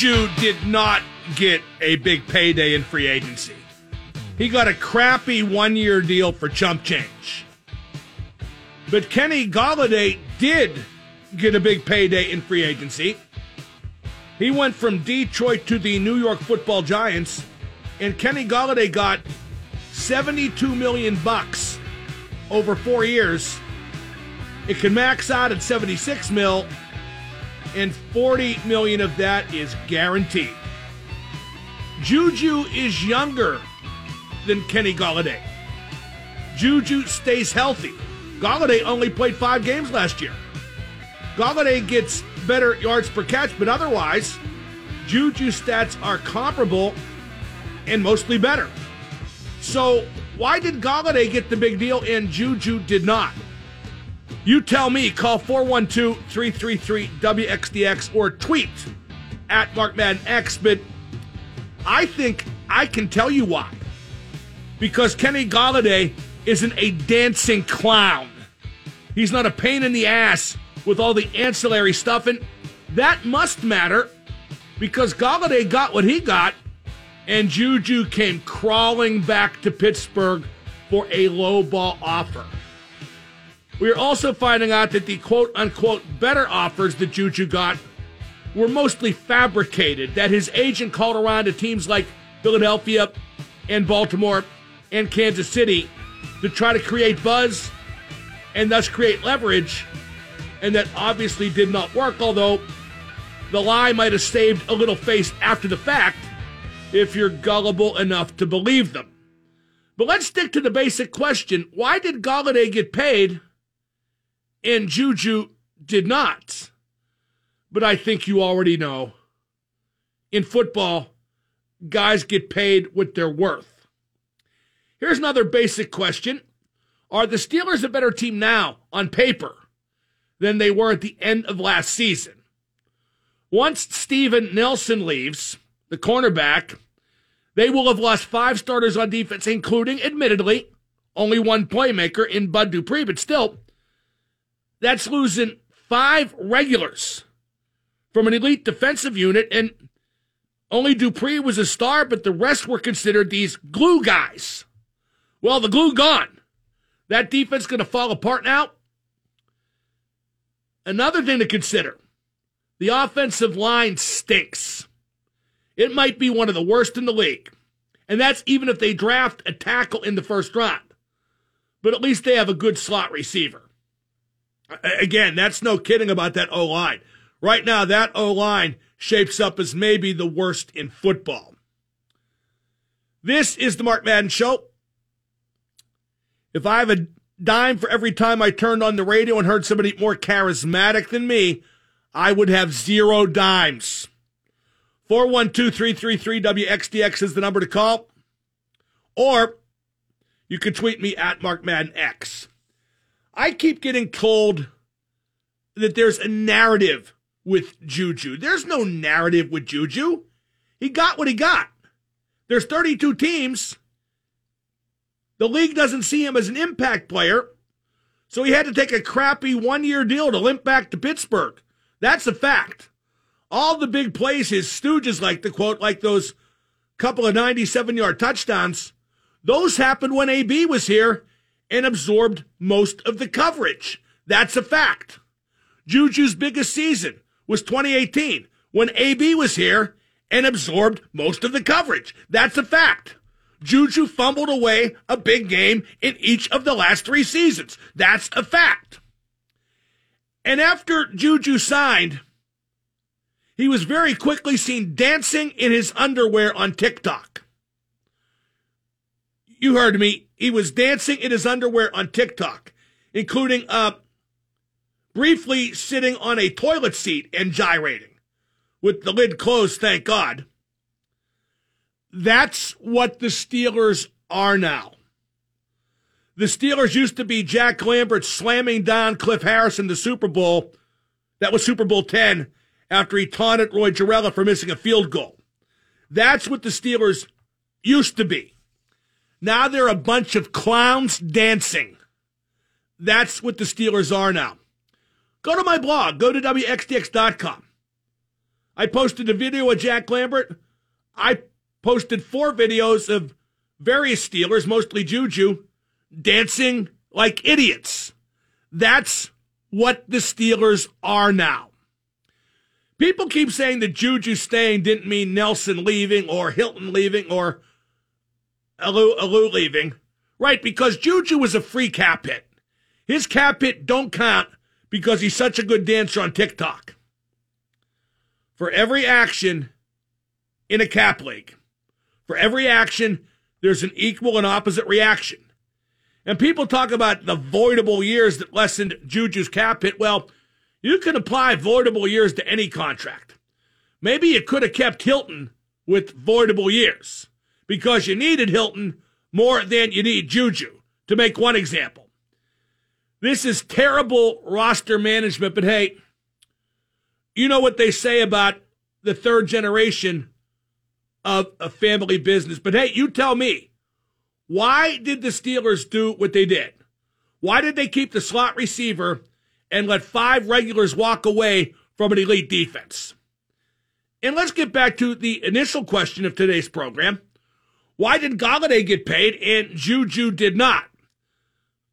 Juju did not get a big payday in free agency. He got a crappy one year deal for chump change. But Kenny Golladay did get a big payday in free agency. He went from Detroit to the New York Football Giants, and Kenny Golladay got 72 million bucks over four years. It can max out at 76 mil, and 40 million of that is guaranteed. Juju is younger than Kenny Golladay. Juju stays healthy. Golladay only played five games last year. Golladay gets better yards per catch, but otherwise, Juju stats are comparable and mostly better. So, why did Golladay get the big deal and Juju did not? You tell me. Call 412 333 WXDX or tweet at Mark Madden X. But I think I can tell you why. Because Kenny Golladay isn't a dancing clown. He's not a pain in the ass with all the ancillary stuff. And that must matter because Golladay got what he got, and Juju came crawling back to Pittsburgh for a low ball offer. We are also finding out that the quote unquote better offers that Juju got were mostly fabricated, that his agent called around to teams like Philadelphia and Baltimore and Kansas City to try to create buzz and thus create leverage, and that obviously did not work, although the lie might have saved a little face after the fact if you're gullible enough to believe them. But let's stick to the basic question why did Golladay get paid and Juju did not? But I think you already know. In football, guys get paid what they're worth. Here's another basic question Are the Steelers a better team now, on paper, than they were at the end of last season? Once Steven Nelson leaves, the cornerback, they will have lost five starters on defense, including, admittedly, only one playmaker in Bud Dupree, but still, that's losing five regulars from an elite defensive unit, and only Dupree was a star, but the rest were considered these glue guys. Well, the glue gone. That defense going to fall apart now. Another thing to consider the offensive line stinks. It might be one of the worst in the league. And that's even if they draft a tackle in the first round. But at least they have a good slot receiver. Again, that's no kidding about that O line. Right now, that O line shapes up as maybe the worst in football. This is the Mark Madden Show. If I have a dime for every time I turned on the radio and heard somebody more charismatic than me, I would have zero dimes. 412 333 WXDX is the number to call. Or you can tweet me at Mark Madden X. I keep getting told that there's a narrative with Juju. There's no narrative with Juju. He got what he got. There's 32 teams. The league doesn't see him as an impact player, so he had to take a crappy one year deal to limp back to Pittsburgh. That's a fact. All the big plays his stooges like to quote, like those couple of 97 yard touchdowns, those happened when AB was here and absorbed most of the coverage. That's a fact. Juju's biggest season was 2018 when AB was here and absorbed most of the coverage. That's a fact. Juju fumbled away a big game in each of the last three seasons. That's a fact. And after Juju signed, he was very quickly seen dancing in his underwear on TikTok. You heard me. He was dancing in his underwear on TikTok, including uh, briefly sitting on a toilet seat and gyrating with the lid closed, thank God. That's what the Steelers are now. The Steelers used to be Jack Lambert slamming down Cliff Harris in the Super Bowl. That was Super Bowl 10 after he taunted Roy Gerela for missing a field goal. That's what the Steelers used to be. Now they're a bunch of clowns dancing. That's what the Steelers are now. Go to my blog, go to WXDX.com. I posted a video of Jack Lambert. I posted four videos of various Steelers, mostly Juju, dancing like idiots. That's what the Steelers are now. People keep saying that Juju staying didn't mean Nelson leaving or Hilton leaving or Alou, Alou leaving. Right, because Juju was a free cap hit. His cap hit don't count because he's such a good dancer on TikTok. For every action in a cap league, for every action, there's an equal and opposite reaction. And people talk about the voidable years that lessened Juju's cap hit. Well, you can apply voidable years to any contract. Maybe you could have kept Hilton with voidable years because you needed Hilton more than you need Juju, to make one example. This is terrible roster management, but hey, you know what they say about the third generation of a family business. But hey, you tell me, why did the Steelers do what they did? Why did they keep the slot receiver and let five regulars walk away from an elite defense? And let's get back to the initial question of today's program. Why did Golladay get paid and Juju did not?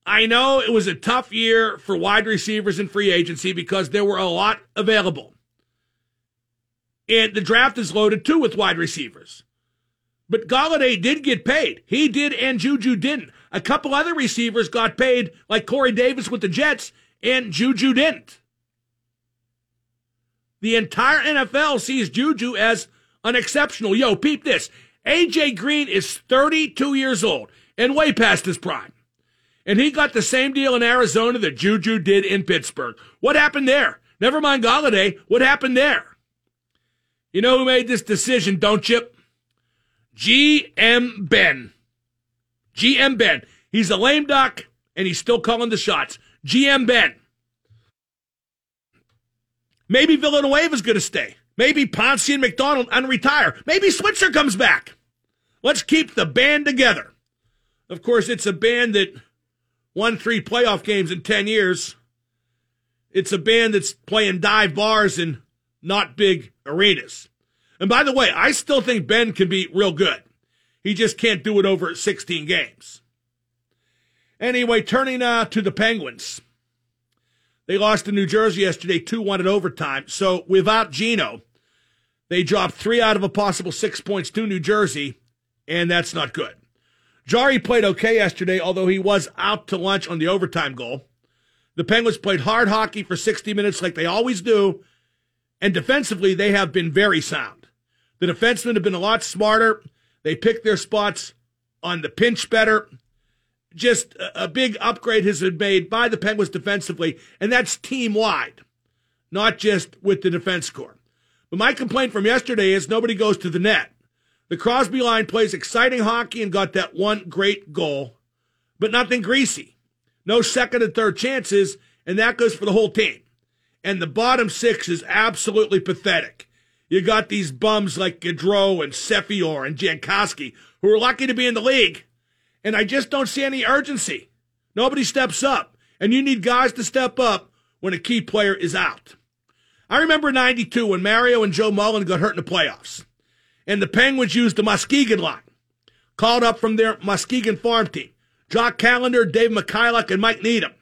I know it was a tough year for wide receivers in free agency because there were a lot available. And the draft is loaded too with wide receivers. But Golladay did get paid. He did, and Juju didn't. A couple other receivers got paid, like Corey Davis with the Jets, and Juju didn't. The entire NFL sees Juju as unexceptional. Yo, peep this. AJ Green is 32 years old and way past his prime. And he got the same deal in Arizona that Juju did in Pittsburgh. What happened there? Never mind Golladay. What happened there? You know who made this decision, don't you? GM Ben. GM Ben. He's a lame duck, and he's still calling the shots. GM Ben. Maybe Villanueva's going to stay. Maybe Pouncey and McDonald unretire. Maybe Switzer comes back. Let's keep the band together. Of course, it's a band that won three playoff games in 10 years. It's a band that's playing dive bars and not big arenas. And by the way, I still think Ben can be real good. He just can't do it over 16 games. Anyway, turning uh, to the Penguins. They lost to New Jersey yesterday, 2 1 in overtime. So without Gino, they dropped three out of a possible six points to New Jersey, and that's not good. Jarry played okay yesterday, although he was out to lunch on the overtime goal. The Penguins played hard hockey for 60 minutes like they always do, and defensively, they have been very sound. The defensemen have been a lot smarter. They picked their spots on the pinch better. Just a big upgrade has been made by the Penguins defensively, and that's team wide, not just with the defense corps. But my complaint from yesterday is nobody goes to the net. The Crosby line plays exciting hockey and got that one great goal, but nothing greasy. No second and third chances, and that goes for the whole team and the bottom six is absolutely pathetic. You got these bums like Gaudreau and Sceviour and Jankowski who are lucky to be in the league, and I just don't see any urgency. Nobody steps up, and you need guys to step up when a key player is out. I remember 92 when Mario and Joe Mullen got hurt in the playoffs, and the Penguins used the Muskegon line, called up from their Muskegon farm team. Jock Callander, Dave Michayluk, and Mike Needham.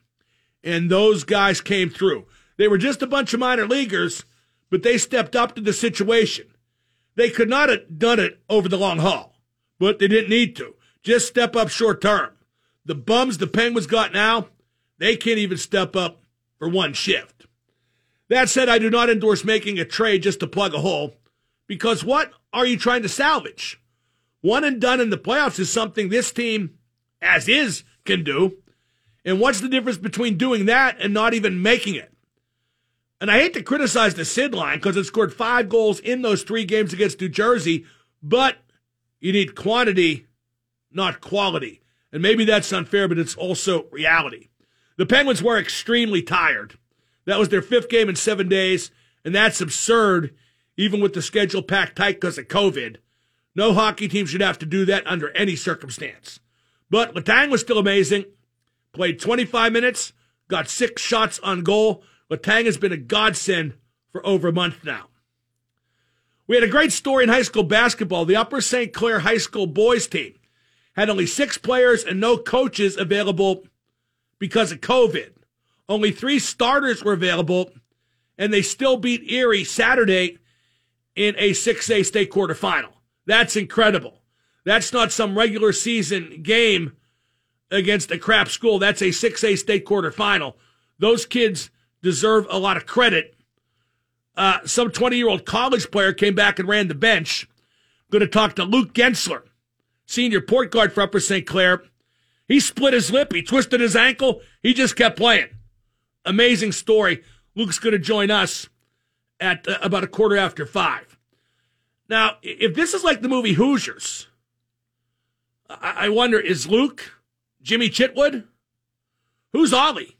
And those guys came through. They were just a bunch of minor leaguers, but they stepped up to the situation. They could not have done it over the long haul, but they didn't need to. Just step up short term. The bums the Penguins got now, they can't even step up for one shift. That said, I do not endorse making a trade just to plug a hole, because what are you trying to salvage? One and done in the playoffs is something this team, as is, can do. And what's the difference between doing that and not even making it? And I hate to criticize the Sid line because it scored five goals in those three games against New Jersey, but you need quantity, not quality. And maybe that's unfair, but it's also reality. The Penguins were extremely tired. That was their fifth game in seven days, and that's absurd, even with the schedule packed tight because of COVID. No hockey team should have to do that under any circumstance. But Letang was still amazing. Played 25 minutes, got six shots on goal, Letang has been a godsend for over a month now. We had a great story in high school basketball. The Upper St. Clair High School boys team had only six players and no coaches available because of COVID. Only three starters were available, and they still beat Erie Saturday in a 6A state quarterfinal. That's incredible. That's not some regular season game against a crap school. That's a 6A state quarterfinal. Those kids deserve a lot of credit. Uh, some 20 year old college player came back and ran the bench. Going to talk to Luke Gensler, senior point guard for Upper St. Clair. He split his lip. He twisted his ankle. He just kept playing. Amazing story. Luke's going to join us at uh, about a quarter after five. Now, if this is like the movie Hoosiers, I, I wonder is Luke Jimmy Chitwood? Who's Ollie?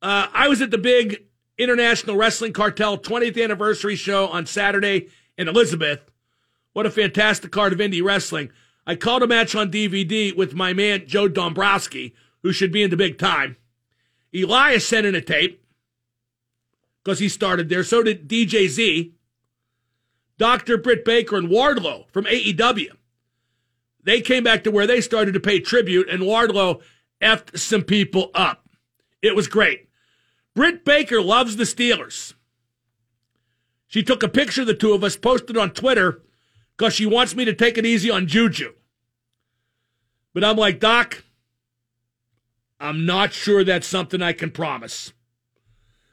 Uh, I was at the big International Wrestling Cartel 20th anniversary show on Saturday in Elizabeth. What a fantastic card of indie wrestling. I called a match on DVD with my man Joe Dombrowski, who should be in the big time. Elias sent in a tape because he started there. So did DJ Z, Dr. Britt Baker, and Wardlow from AEW. They came back to where they started to pay tribute, and Wardlow effed some people up. It was great. Britt Baker loves the Steelers. She took a picture of the two of us, posted on Twitter, because she wants me to take it easy on Juju. But I'm like, Doc, I'm not sure that's something I can promise.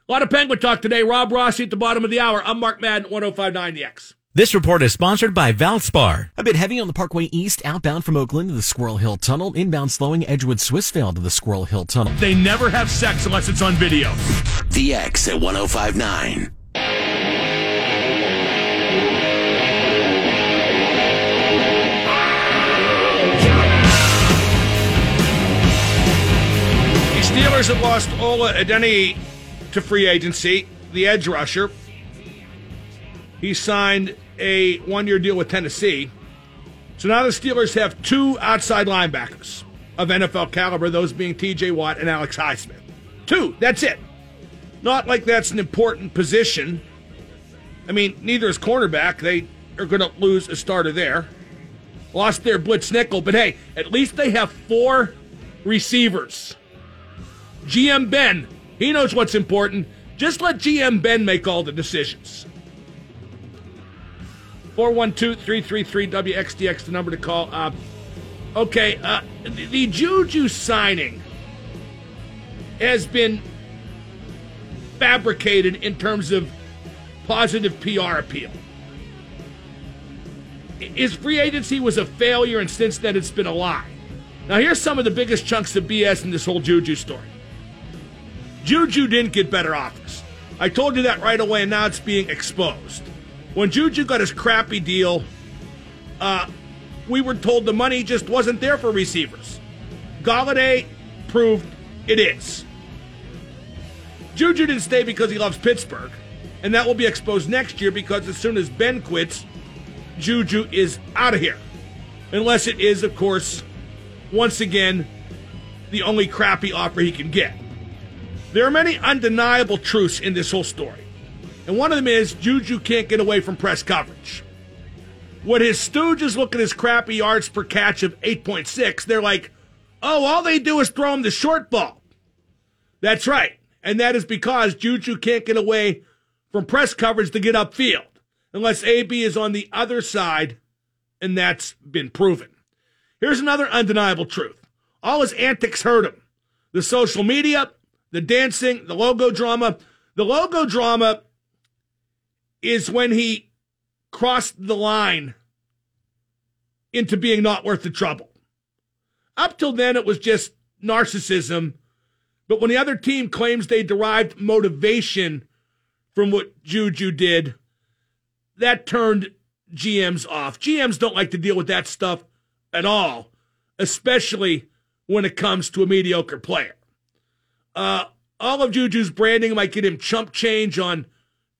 A lot of Penguin talk today. Rob Rossi at the bottom of the hour. I'm Mark Madden, 1059 The X. This report is sponsored by Valspar. A bit heavy on the Parkway East, outbound from Oakland to the Squirrel Hill Tunnel, inbound slowing Edgewood Swissvale to the Squirrel Hill Tunnel. They never have sex unless it's on video. The X at 1059. The Steelers have lost Ola Adeniyi to free agency, the edge rusher. He signed a one year deal with Tennessee. So now the Steelers have two outside linebackers of NFL caliber, those being TJ Watt and Alex Highsmith. Two, that's it. Not like that's an important position. I mean, neither is cornerback. They are going to lose a starter there. Lost their blitz nickel, but hey, at least they have four receivers. GM Ben, he knows what's important. Just let GM Ben make all the decisions. 412 333 WXDX, the number to call. Uh, okay, uh, the, the Juju signing has been fabricated in terms of positive PR appeal. His free agency was a failure, and since then it's been a lie. Now, here's some of the biggest chunks of BS in this whole Juju story. Juju didn't get better offers. I told you that right away, and now it's being exposed. When Juju got his crappy deal, uh, we were told the money just wasn't there for receivers. Golladay proved it is. Juju didn't stay because he loves Pittsburgh, and that will be exposed next year because as soon as Ben quits, Juju is out of here. Unless it is, of course, once again, the only crappy offer he can get. There are many undeniable truths in this whole story. And one of them is Juju can't get away from press coverage. When his stooges look at his crappy yards per catch of 8.6, they're like, oh, all they do is throw him the short ball. That's right. And that is because Juju can't get away from press coverage to get upfield unless AB is on the other side, and that's been proven. Here's another undeniable truth all his antics hurt him. The social media, the dancing, the logo drama. The logo drama is when he crossed the line into being not worth the trouble. Up till then, it was just narcissism. But when the other team claims they derived motivation from what Juju did, that turned GMs off. GMs don't like to deal with that stuff at all, especially when it comes to a mediocre player. Uh, all of Juju's branding might get him chump change on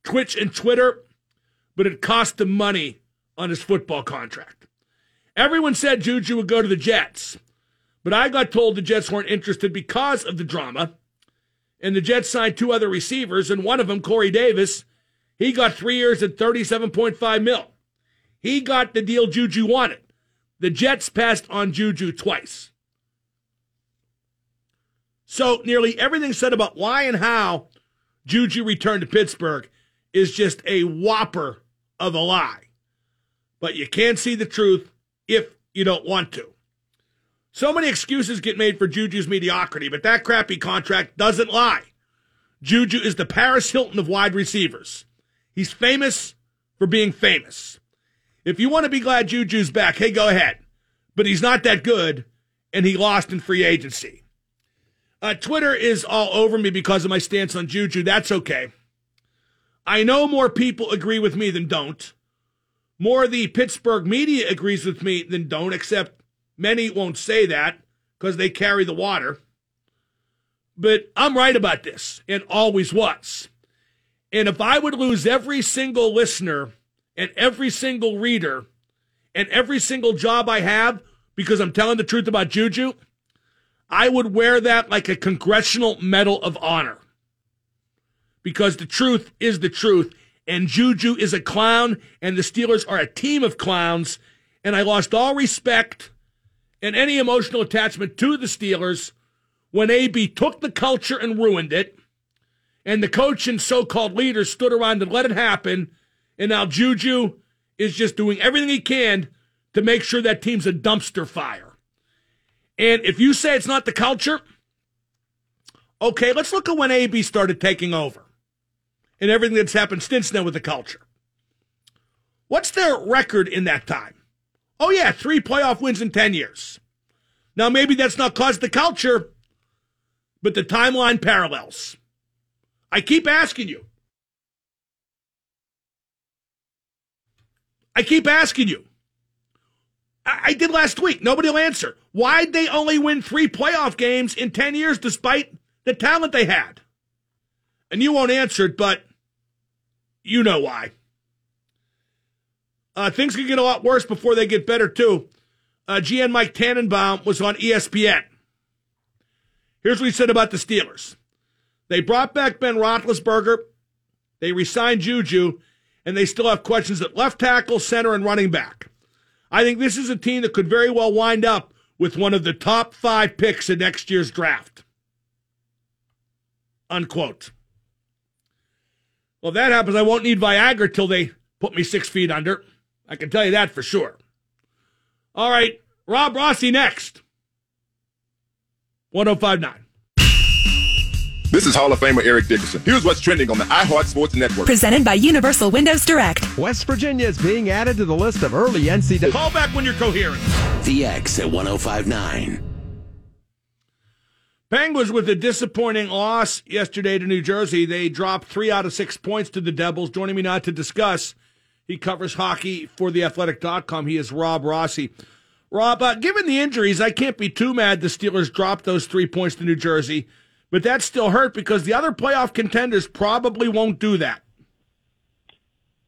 Twitch and Twitter, but it cost him money on his football contract. Everyone said Juju would go to the Jets, but I got told the Jets weren't interested because of the drama. And the Jets signed two other receivers, and one of them, Corey Davis, He got three years at 37.5 mil. He got the deal Juju wanted. The Jets passed on Juju twice. So nearly everything said about why and how Juju returned to Pittsburgh is just a whopper of a lie. But you can't see the truth if you don't want to. So many excuses get made for Juju's mediocrity, but that crappy contract doesn't lie. Juju is the Paris Hilton of wide receivers. He's famous for being famous. If you want to be glad Juju's back, hey, go ahead. But he's not that good, and he lost in free agency. Uh, Twitter is all over me because of my stance on Juju. That's okay. I know more people agree with me than don't. More the Pittsburgh media agrees with me than don't, except many won't say that because they carry the water. But I'm right about this and always was. And if I would lose every single listener and every single reader and every single job I have because I'm telling the truth about Juju, I would wear that like a congressional medal of honor. Because the truth is the truth, and Juju is a clown, and the Steelers are a team of clowns, and I lost all respect and any emotional attachment to the Steelers when AB took the culture and ruined it, and the coach and so called leaders stood around and let it happen, and now Juju is just doing everything he can to make sure that team's a dumpster fire. And if you say it's not the culture, okay, let's look at when AB started taking over and everything that's happened since then with the culture. What's their record in that time? Oh, yeah, three playoff wins in 10 years. Now, maybe that's not caused the culture, but the timeline parallels. I keep asking you. I keep asking you. I, I did last week. Nobody will answer. Why'd they only win three playoff games in 10 years despite the talent they had? And you won't answer it, but you know why. Uh, things can get a lot worse before they get better, too. Uh, GN Mike Tannenbaum was on ESPN. Here's what he said about the Steelers. They brought back Ben Roethlisberger. They resigned Juju, and they still have questions at left tackle, center, and running back. I think this is a team that could very well wind up with one of the top five picks in next year's draft. Unquote. Well, if that happens, I won't need Viagra till they put me six feet under. I can tell you that for sure. All right, Rob Rossi next. 1059. This is Hall of Famer Eric Dickerson. Here's what's trending on the iHeart Sports Network. Presented by Universal Windows Direct. West Virginia is being added to the list of early NCAA. Call back when you're coherent. The X at 1059. Penguins with a disappointing loss yesterday to New Jersey. They dropped three out of six points to the Devils. Joining me now to discuss, he covers hockey for theathletic.com. He is Rob Rossi. Rob, uh, given the injuries, I can't be too mad the Steelers dropped those three points to New Jersey, but that still hurt because the other playoff contenders probably won't do that.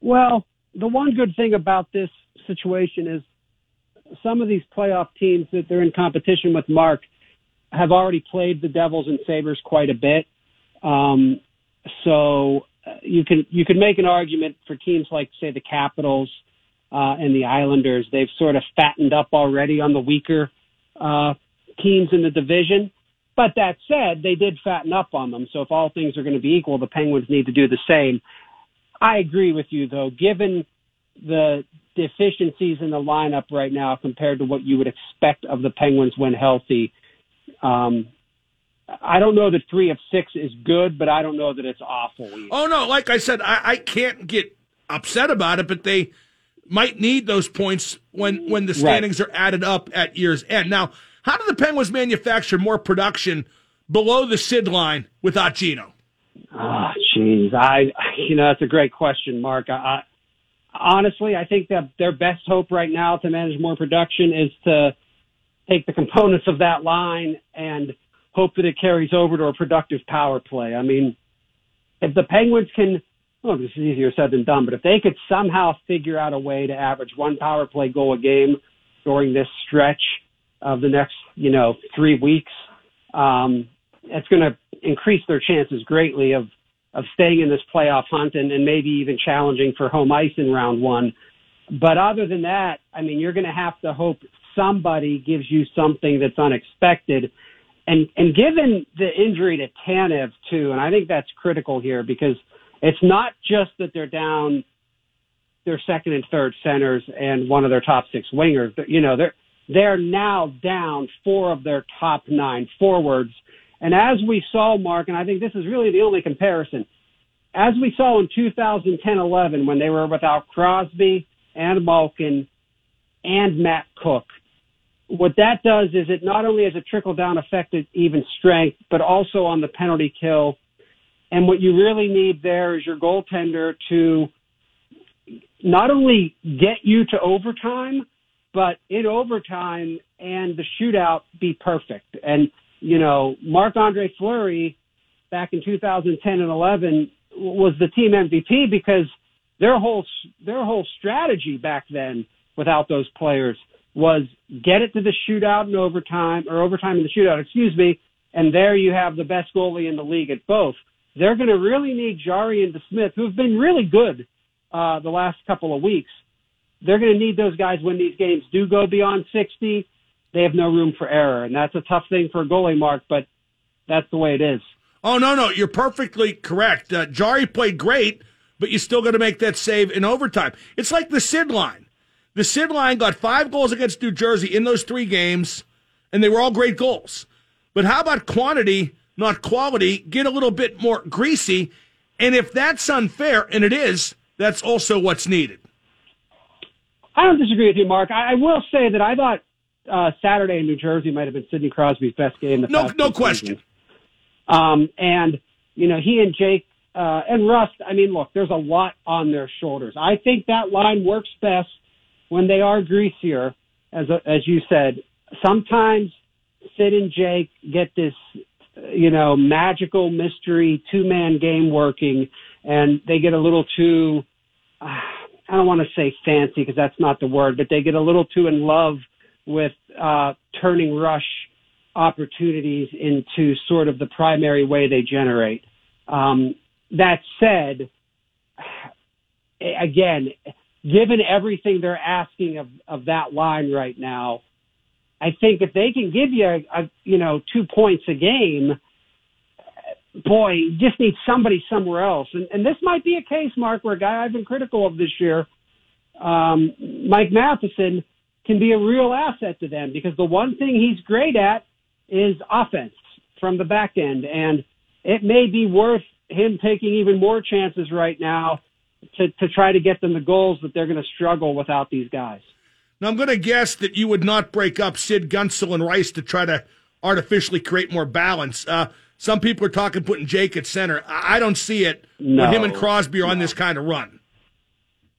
Well, the one good thing about this situation is some of these playoff teams that they're in competition with Mark – have already played the Devils and Sabres quite a bit. Um, so uh, you can you can make an argument for teams like say the Capitals uh, and the Islanders. They've sort of fattened up already on the weaker uh, teams in the division. But that said, they did fatten up on them. So if all things are going to be equal, the Penguins need to do the same. I agree with you though, given the deficiencies in the lineup right now compared to what you would expect of the Penguins when healthy. Um, I don't know that three of six is good, but I don't know that it's awful. Either. Oh no, like I said, I, I can't get upset about it, but they might need those points when when the standings right. are added up at year's end. Now, how do the Penguins manufacture more production below the Sid line without Gino? Oh, jeez, I you know that's a great question, Mark. I, I honestly, I think that their best hope right now to manage more production is to take the components of that line and hope that it carries over to a productive power play. I mean, if the Penguins can, oh, this is easier said than done, but if they could somehow figure out a way to average one power play goal a game during this stretch of the next, you know, three weeks, um, it's going to increase their chances greatly of of staying in this playoff hunt and, and maybe even challenging for home ice in round one. But other than that, I mean, you're going to have to hope somebody gives you something that's unexpected. And and given the injury to Tanev too, and I think that's critical here because it's not just that they're down their second and third centers and one of their top six wingers. You know, they're they're now down four of their top nine forwards. And as we saw, Mark, and I think this is really the only comparison, as we saw in 2010-11 when they were without Crosby and Malkin and Matt Cooke, what that does is it not only has a trickle down effect at even strength, but also on the penalty kill. And what you really need there is your goaltender to not only get you to overtime, but in overtime and the shootout be perfect. And, you know, Marc Andre Fleury back in 2010 and 11 was the team MVP because their whole, their whole strategy back then without those players was get it to the shootout in overtime or overtime in the shootout, excuse me. And there you have the best goalie in the league at both. They're going to really need Jarry and DeSmith, who have been really good uh, the last couple of weeks. They're going to need those guys when these games do go beyond 60. They have no room for error, and that's a tough thing for a goalie, Mark, but that's the way it is. Oh, no, no, you're perfectly correct. Uh, Jarry played great, but you still got to make that save in overtime. It's like the Sid line. The Sid line got five goals against New Jersey in those three games, and they were all great goals. But how about quantity, not quality? Get a little bit more greasy. And if that's unfair, and it is, that's also what's needed. I don't disagree with you, Mark. I, I will say that I thought uh, Saturday in New Jersey might have been Sidney Crosby's best game. The no, no question. Um, and you know, he and Jake uh, and Rust. I mean, look, there's a lot on their shoulders. I think that line works best when they are greasier, as as you said. Sometimes Sid and Jake get this, you know, magical mystery two man game working, and they get a little too. Uh, I don't want to say fancy because that's not the word, but they get a little too in love with uh, turning rush opportunities into sort of the primary way they generate. Um, that said, again, given everything they're asking of, of that line right now, I think if they can give you a, a you know two points a game, boy, you just need somebody somewhere else. And, and this might be a case, Mark, where a guy I've been critical of this year, um, Mike Matheson, can be a real asset to them because the one thing he's great at is offense from the back end. And it may be worth him taking even more chances right now to, to try to get them the goals that they're going to struggle without these guys. Now, I'm going to guess that you would not break up Sid Guentzel and Rice to try to artificially create more balance. Uh, some people are talking putting Jake at center. I don't see it no, when him and Crosby are no. on this kind of run.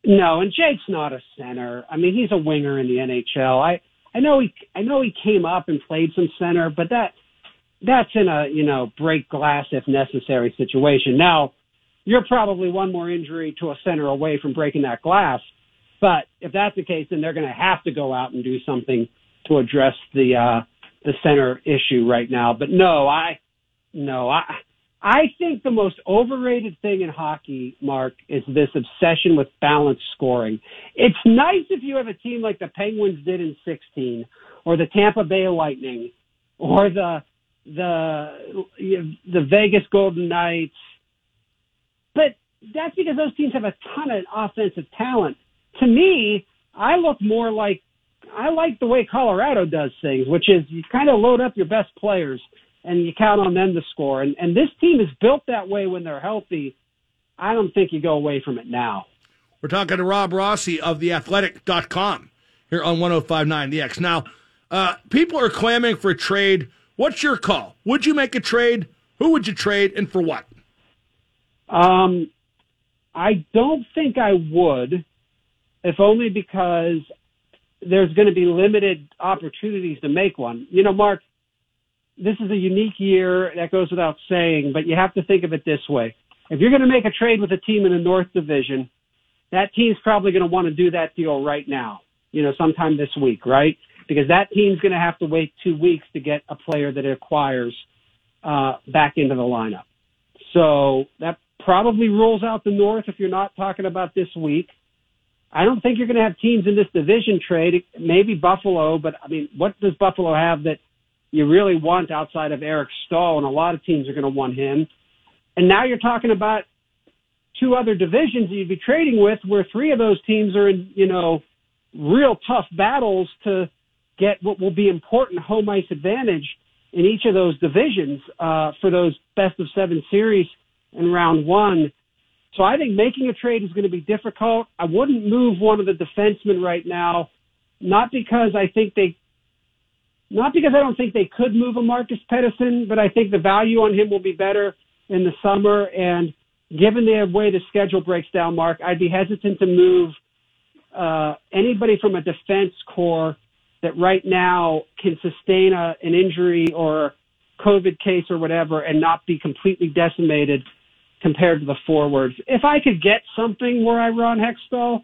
No, and Jake's not a center. I mean, he's a winger in the NHL. I I know he I know he came up and played some center, but that that's in a you know break glass if necessary situation. Now, you're probably one more injury to a center away from breaking that glass. But if that's the case, then they're going to have to go out and do something to address the uh, the center issue right now. But no, I no, I I think the most overrated thing in hockey, Mark, is this obsession with balanced scoring. It's nice if you have a team like the Penguins did in 16 or the Tampa Bay Lightning or the the the Vegas Golden Knights. But that's because those teams have a ton of offensive talent. To me, I look more like I like the way Colorado does things, which is you kind of load up your best players and you count on them to score. And, and this team is built that way when they're healthy. I don't think you go away from it now. We're talking to Rob Rossi of theathletic.com here on 1059 The X. Now, uh, people are clamoring for a trade. What's your call? Would you make a trade? Who would you trade and for what? Um, I don't think I would, if only because there's going to be limited opportunities to make one. You know, Mark, this is a unique year. That goes without saying, but you have to think of it this way. If you're going to make a trade with a team in the North Division, that team's probably going to want to do that deal right now, you know, sometime this week, right? Because that team's going to have to wait two weeks to get a player that it acquires uh, back into the lineup. So that probably rules out the North if you're not talking about this week. I don't think you're going to have teams in this division trade. Maybe Buffalo, but I mean, what does Buffalo have that you really want outside of Eric Staal? And a lot of teams are going to want him. And now you're talking about two other divisions you'd be trading with, where three of those teams are in, you know, real tough battles to get what will be important home ice advantage in each of those divisions uh, for those best of seven series in round one. So I think making a trade is going to be difficult. I wouldn't move one of the defensemen right now, not because I think they, not because I don't think they could move a Marcus Pettersson, but I think the value on him will be better in the summer. And given the way the schedule breaks down, Mark, I'd be hesitant to move uh, anybody from a defense core that right now can sustain a, an injury or COVID case or whatever and not be completely decimated compared to the forwards. If I could get something where I run Hextall,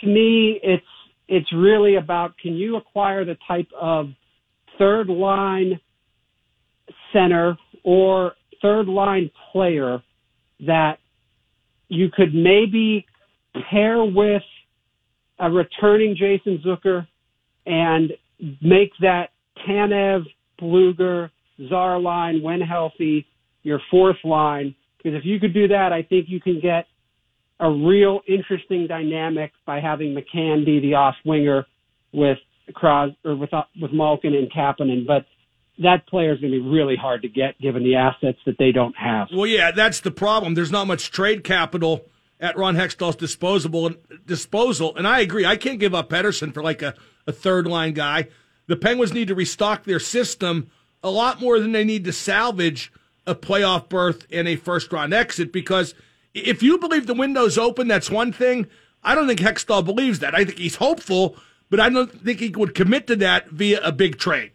to me, it's it's really about can you acquire the type of third line center or third line player that you could maybe pair with a returning Jason Zucker and make that Tanev, Blueger, Czar line when healthy your fourth line. Because if you could do that, I think you can get a real interesting dynamic by having McCann be the off winger with Cros or with uh, with Malkin and Kapanen. But that player is going to be really hard to get given the assets that they don't have. Well, yeah, that's the problem. There's not much trade capital at Ron Hextall's disposable disposal, and I agree. I can't give up Pettersson for like a, a third line guy. The Penguins need to restock their system a lot more than they need to salvage a playoff berth and a first round exit because if you believe the window's open, that's one thing. I don't think Hextall believes that. I think he's hopeful, but I don't think he would commit to that via a big trade.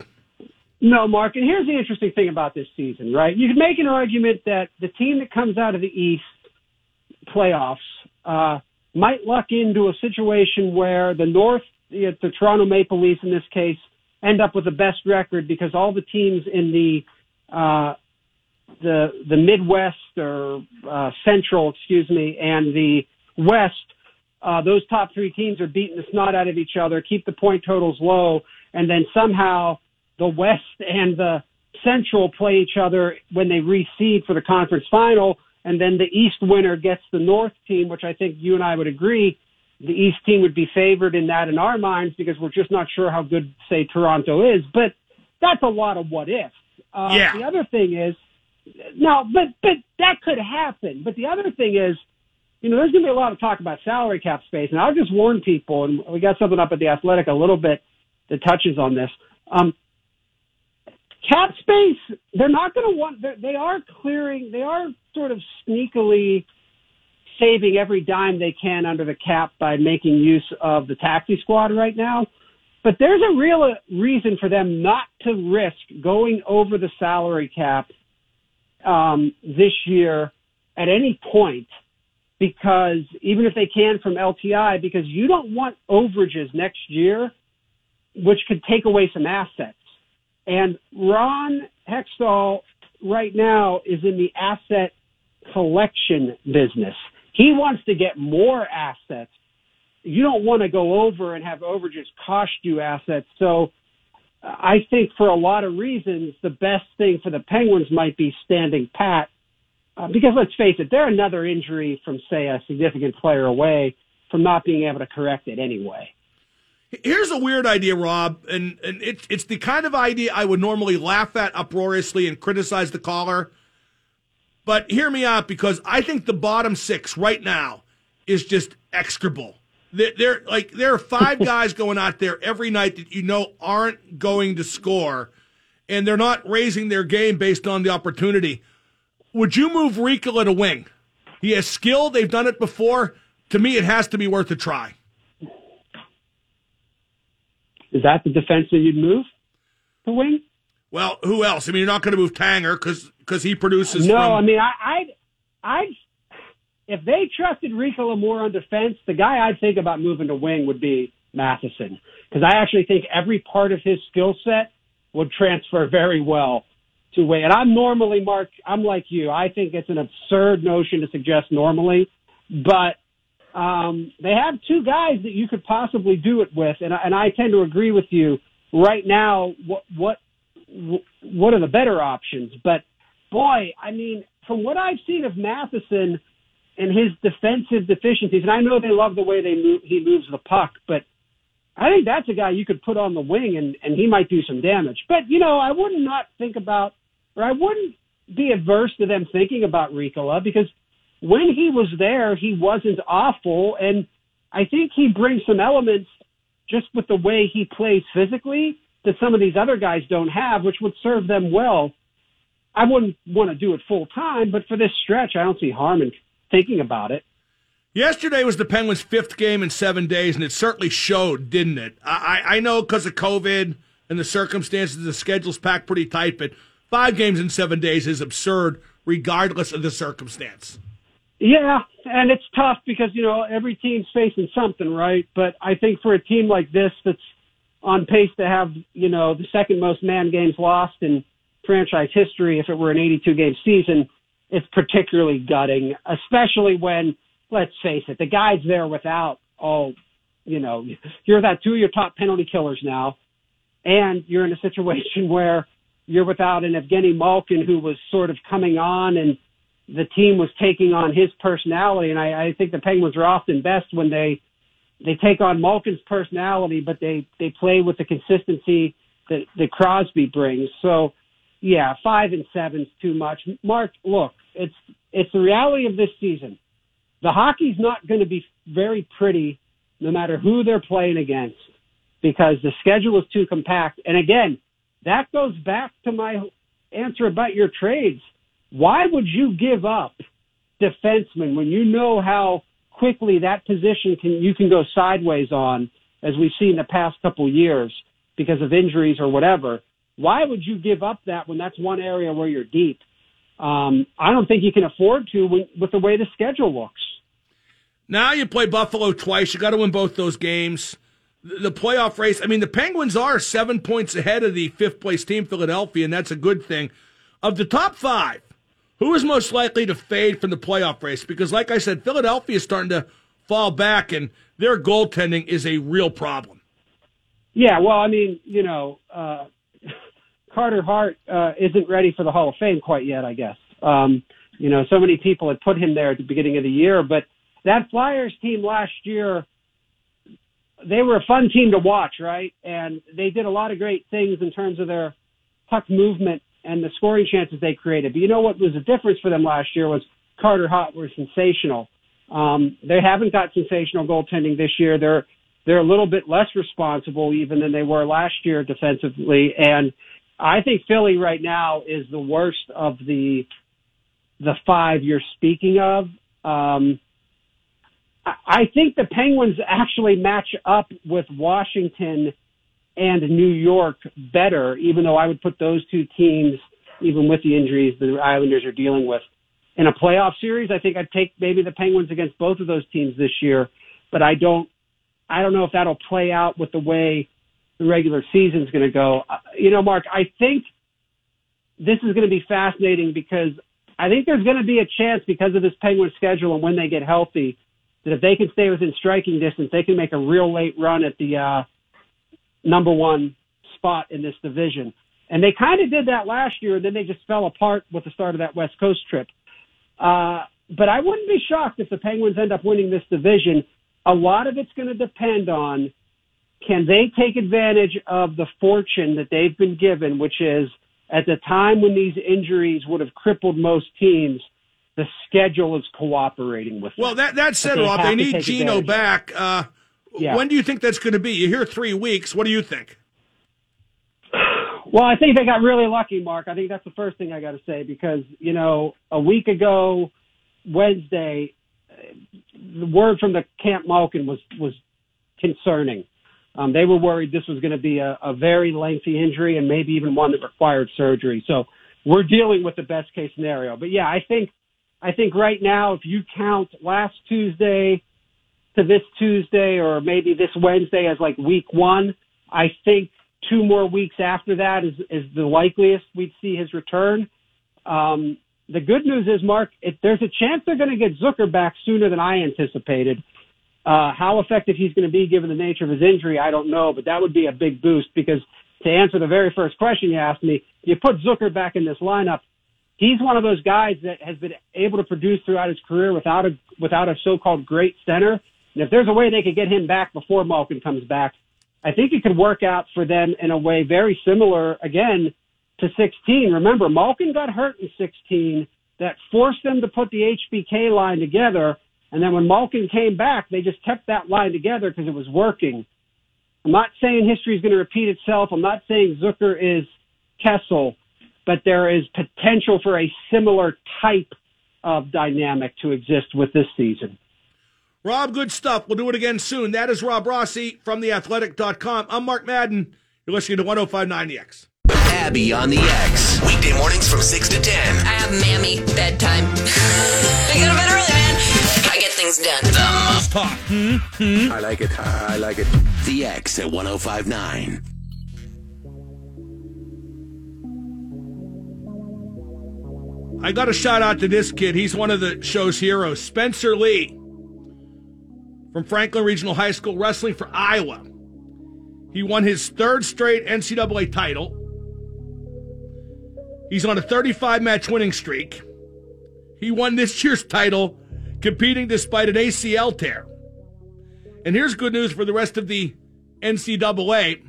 No, Mark, and here's the interesting thing about this season, right? You could make an argument that the team that comes out of the East playoffs uh, might luck into a situation where the North, the, the Toronto Maple Leafs in this case, end up with the best record because all the teams in the uh, the the Midwest or uh, Central, excuse me, and the West, uh, those top three teams are beating the snot out of each other, keep the point totals low, and then somehow the West and the Central play each other when they reseed for the conference final, and then the East winner gets the North team, which I think you and I would agree the East team would be favored in that in our minds because we're just not sure how good, say, Toronto is. But that's a lot of what ifs. Uh, yeah. The other thing is, no, but but that could happen. But the other thing is, you know, there's going to be a lot of talk about salary cap space, and I'll just warn people. And we got something up at the Athletic a little bit that touches on this. Um, cap space, they're not going to want. They are clearing. They are sort of sneakily saving every dime they can under the cap by making use of the taxi squad right now. But there's a real uh, reason for them not to risk going over the salary cap um, this year at any point because even if they can from LTI, because you don't want overages next year, which could take away some assets. And Ron Hextall right now is in the asset collection business. He wants to get more assets. You don't want to go over and have overages cost you assets. So uh, I think for a lot of reasons, the best thing for the Penguins might be standing pat. Uh, because let's face it, they're another injury from, say, a significant player away from not being able to correct it anyway. Here's a weird idea, Rob, and, and it's it's the kind of idea I would normally laugh at uproariously and criticize the caller. But hear me out because I think the bottom six right now is just execrable. They're, they're like there are five guys going out there every night that you know aren't going to score, and they're not raising their game based on the opportunity. Would you move Riikola to wing? He has skill. They've done it before. To me, it has to be worth a try. Is that the defense that you'd move to wing? Well, who else? I mean, you're not going to move Tanger because he produces. No, from, I mean, I, I, I, if they trusted Riikola more on defense, the guy I'd think about moving to wing would be Matheson because I actually think every part of his skill set would transfer very well to wait. And I'm normally, Mark, I'm like you. I think it's an absurd notion to suggest normally, but um, they have two guys that you could possibly do it with, and, I- and I tend to agree with you. Right now, what what what are the better options? But boy, I mean, from what I've seen of Matheson and his defensive deficiencies, and I know they love the way they move, he moves the puck, but I think that's a guy you could put on the wing and, and he might do some damage. But, you know, I would not think about, or I wouldn't be adverse to them thinking about Riikola because when he was there, he wasn't awful. And I think he brings some elements just with the way he plays physically that some of these other guys don't have, which would serve them well. I wouldn't want to do it full time, but for this stretch, I don't see harm in thinking about it. Yesterday was the Penguins' fifth game in seven days, and it certainly showed, didn't it? I, I know because of COVID and the circumstances, the schedule's packed pretty tight, but five games in seven days is absurd, regardless of the circumstance. Yeah, and it's tough because you know every team's facing something, right? But I think for a team like this that's on pace to have you know the second most man games lost in franchise history, if it were an 82 game season, it's particularly gutting, especially when let's face it, the guys there without oh, you know, you're without two of your top penalty killers now, and you're in a situation where you're without an Evgeny Malkin who was sort of coming on and the team was taking on his personality. And I, I think the Penguins are often best when they they take on Malkin's personality, but they they play with the consistency that that Crosby brings. So yeah, five and seven's too much. Mark, look, it's it's the reality of this season. The hockey's not going to be very pretty, no matter who they're playing against, because the schedule is too compact. And again, that goes back to my answer about your trades. Why would you give up defensemen when you know how quickly that position can you can go sideways on, as we've seen the past couple years because of injuries or whatever? Why would you give up that when that's one area where you're deep? Um, I don't think you can afford to with, with the way the schedule looks. Now you play Buffalo twice. You got to win both those games. The playoff race. I mean, the Penguins are seven points ahead of the fifth place team, Philadelphia, and that's a good thing. Of the top five, who is most likely to fade from the playoff race? Because, like I said, Philadelphia is starting to fall back, and their goaltending is a real problem. Yeah, well, I mean, you know, uh, Carter Hart uh, isn't ready for the Hall of Fame quite yet, I guess. Um, you know, so many people had put him there at the beginning of the year, but that Flyers team last year, they were a fun team to watch, right? And they did a lot of great things in terms of their puck movement and the scoring chances they created. But you know what was a difference for them last year was Carter Hart was sensational. Um, they haven't got sensational goaltending this year. They're they're a little bit less responsible even than they were last year defensively. And I think Philly right now is the worst of the the five you're speaking of. Um, I think the Penguins actually match up with Washington and New York better, even though I would put those two teams, even with the injuries the Islanders are dealing with, in a playoff series. I think I'd take maybe the Penguins against both of those teams this year, but I don't, I don't know if that'll play out with the way the regular season's going to go. Uh, You know, Mark, I think this is going to be fascinating because I think there's going to be a chance because of this Penguin schedule and when they get healthy that if they can stay within striking distance, they can make a real late run at the uh, number one spot in this division. And they kind of did that last year, and then they just fell apart with the start of that West Coast trip. Uh, but I wouldn't be shocked if the Penguins end up winning this division. A lot of it's going to depend on can they take advantage of the fortune that they've been given, which is at the time when these injuries would have crippled most teams, the schedule is cooperating with them. Well, that that said, they Rob, they need Gino back. Uh, Yeah. When do you think that's going to be? You hear three weeks. What do you think? Well, I think they got really lucky, Mark. I think that's the first thing I got to say because, you know, a week ago, Wednesday, uh, the word from the Camp Malkin was, was concerning. Um, they were worried this was going to be a, a very lengthy injury and maybe even one that required surgery. So we're dealing with the best case scenario. But yeah, I think, I think right now, if you count last Tuesday to this Tuesday or maybe this Wednesday as like week one, I think two more weeks after that is, is the likeliest we'd see his return. Um, the good news is, Mark, if there's a chance they're going to get Zucker back sooner than I anticipated. Uh, how effective he's going to be given the nature of his injury, I don't know, but that would be a big boost because to answer the very first question you asked me, you put Zucker back in this lineup. He's one of those guys that has been able to produce throughout his career without a without a so-called great center. And if there's a way they could get him back before Malkin comes back, I think it could work out for them in a way very similar again to 16. Remember, Malkin got hurt in 16. That forced them to put the HBK line together. And then when Malkin came back, they just kept that line together because it was working. I'm not saying history is going to repeat itself. I'm not saying Zucker is Kessel, but there is potential for a similar type of dynamic to exist with this season. Rob, good stuff. We'll do it again soon. That is Rob Rossi from theathletic.com. I'm Mark Madden. You're listening to 1059 The X. Abby on the X. Weekday mornings from 6 to 10. I have mammy bedtime. I go to bed early, man. I get things done. The Muff Talk. Hmm? Hmm? I like it. I like it. The X at 1059. I got a shout out to this kid. He's one of the show's heroes. Spencer Lee from Franklin Regional High School, wrestling for Iowa. He won his third straight NCAA title. He's on a 35 match winning streak. He won this year's title competing despite an ACL tear. And here's good news for the rest of the NCAA.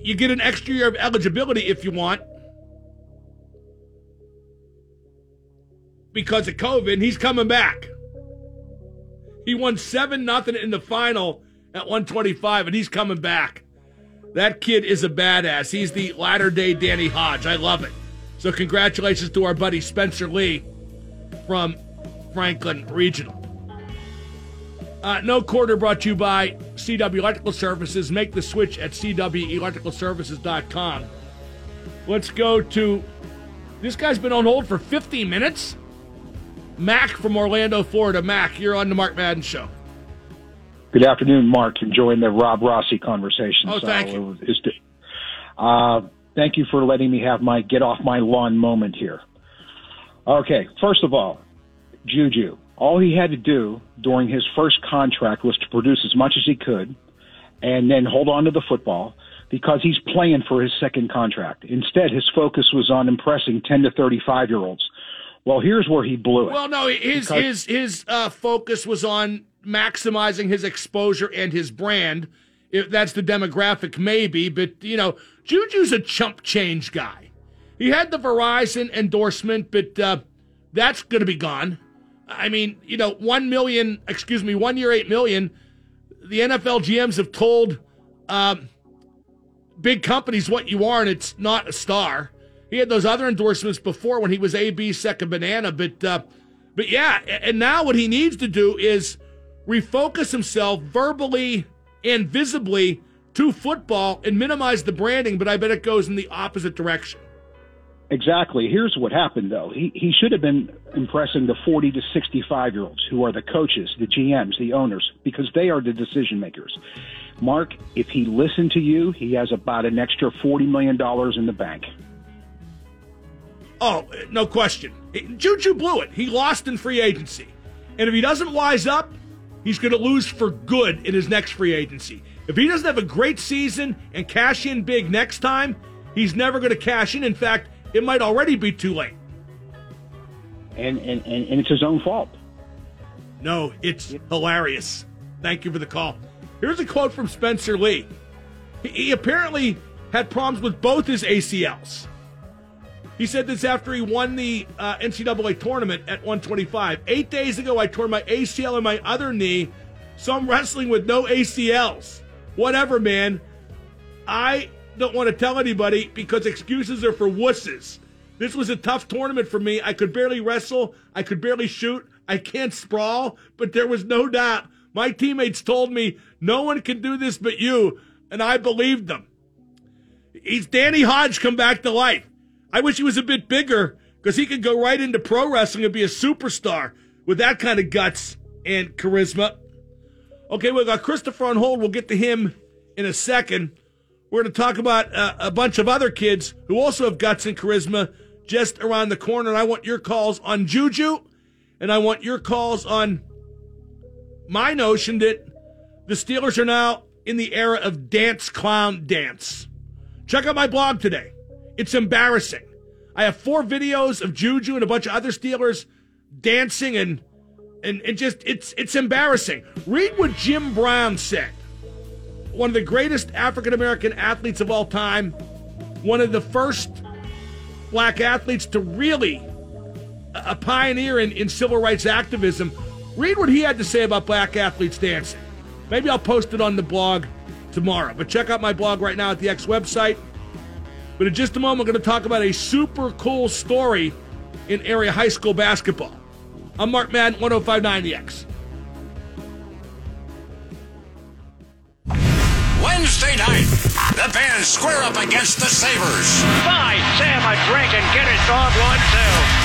You get an extra year of eligibility if you want because of COVID, he's coming back. He won 7 nothing in the final at 125, and he's coming back. That kid is a badass. He's the latter day Danny Hodge. I love it. So, congratulations to our buddy Spencer Lee from Franklin Regional. Uh, no quarter brought to you by CW Electrical Services. Make the switch at CWElectricalServices.com. Let's go to. This guy's been on hold for 50 minutes. Mac from Orlando, Florida. Mac, you're on the Mark Madden Show. Good afternoon, Mark. Enjoying the Rob Rossi conversation. Oh, thank you. It's, uh, thank you for letting me have my get off my lawn moment here. Okay, first of all, Juju. All he had to do during his first contract was to produce as much as he could and then hold on to the football because he's playing for his second contract. Instead, his focus was on impressing 10 to 35 year olds. Well, here's where he blew it. Well, no, his Because- his his uh, focus was on maximizing his exposure and his brand. If that's the demographic, maybe, but you know, Juju's a chump change guy. He had the Verizon endorsement, but uh, that's going to be gone. I mean, you know, one million, excuse me, one year, eight million. The NFL GMs have told um, big companies what you are, and it's not a star. He had those other endorsements before when he was AB second banana, but uh, but yeah, and now what he needs to do is refocus himself verbally and visibly to football and minimize the branding. But I bet it goes in the opposite direction. Exactly. Here's what happened, though. He he should have been impressing the 40 to 65 year olds who are the coaches, the GMs, the owners, because they are the decision makers. Mark, if he listened to you, he has about an extra 40 million dollars in the bank. Oh, no question. Juju blew it. He lost in free agency. And if he doesn't wise up, he's going to lose for good in his next free agency. If he doesn't have a great season and cash in big next time, he's never going to cash in. In fact, it might already be too late. And and, and, and it's his own fault. No, it's hilarious. Thank you for the call. Here's a quote from Spencer Lee. He, he apparently had problems with both his ACLs. He said this after he won the uh, NCAA tournament at 125. Eight days ago, I tore my ACL in my other knee, so I'm wrestling with no ACLs. Whatever, man. I don't want to tell anybody because excuses are for wusses. This was a tough tournament for me. I could barely wrestle. I could barely shoot. I can't sprawl, but there was no doubt. My teammates told me no one can do this but you, and I believed them. He's Danny Hodge come back to life. I wish he was a bit bigger because he could go right into pro wrestling and be a superstar with that kind of guts and charisma. Okay, we got Christopher on hold. We'll get to him in a second. We're going to talk about uh, a bunch of other kids who also have guts and charisma just around the corner. And I want your calls on Juju, and I want your calls on my notion that the Steelers are now in the era of dance clown dance. Check out my blog today. It's embarrassing. I have four videos of Juju and a bunch of other Steelers dancing and and, and just it's it's embarrassing. Read what Jim Brown said. One of the greatest African American athletes of all time, one of the first black athletes to really uh, a pioneer in, in civil rights activism. Read what he had to say about black athletes dancing. Maybe I'll post it on the blog tomorrow. But check out my blog right now at the X website. But in just a moment, we're going to talk about a super cool story in area high school basketball. I'm Mark Madden, 1059 The X. Wednesday night, the Bears square up against the Sabres. Buy Sam a drink and get it dog one, too.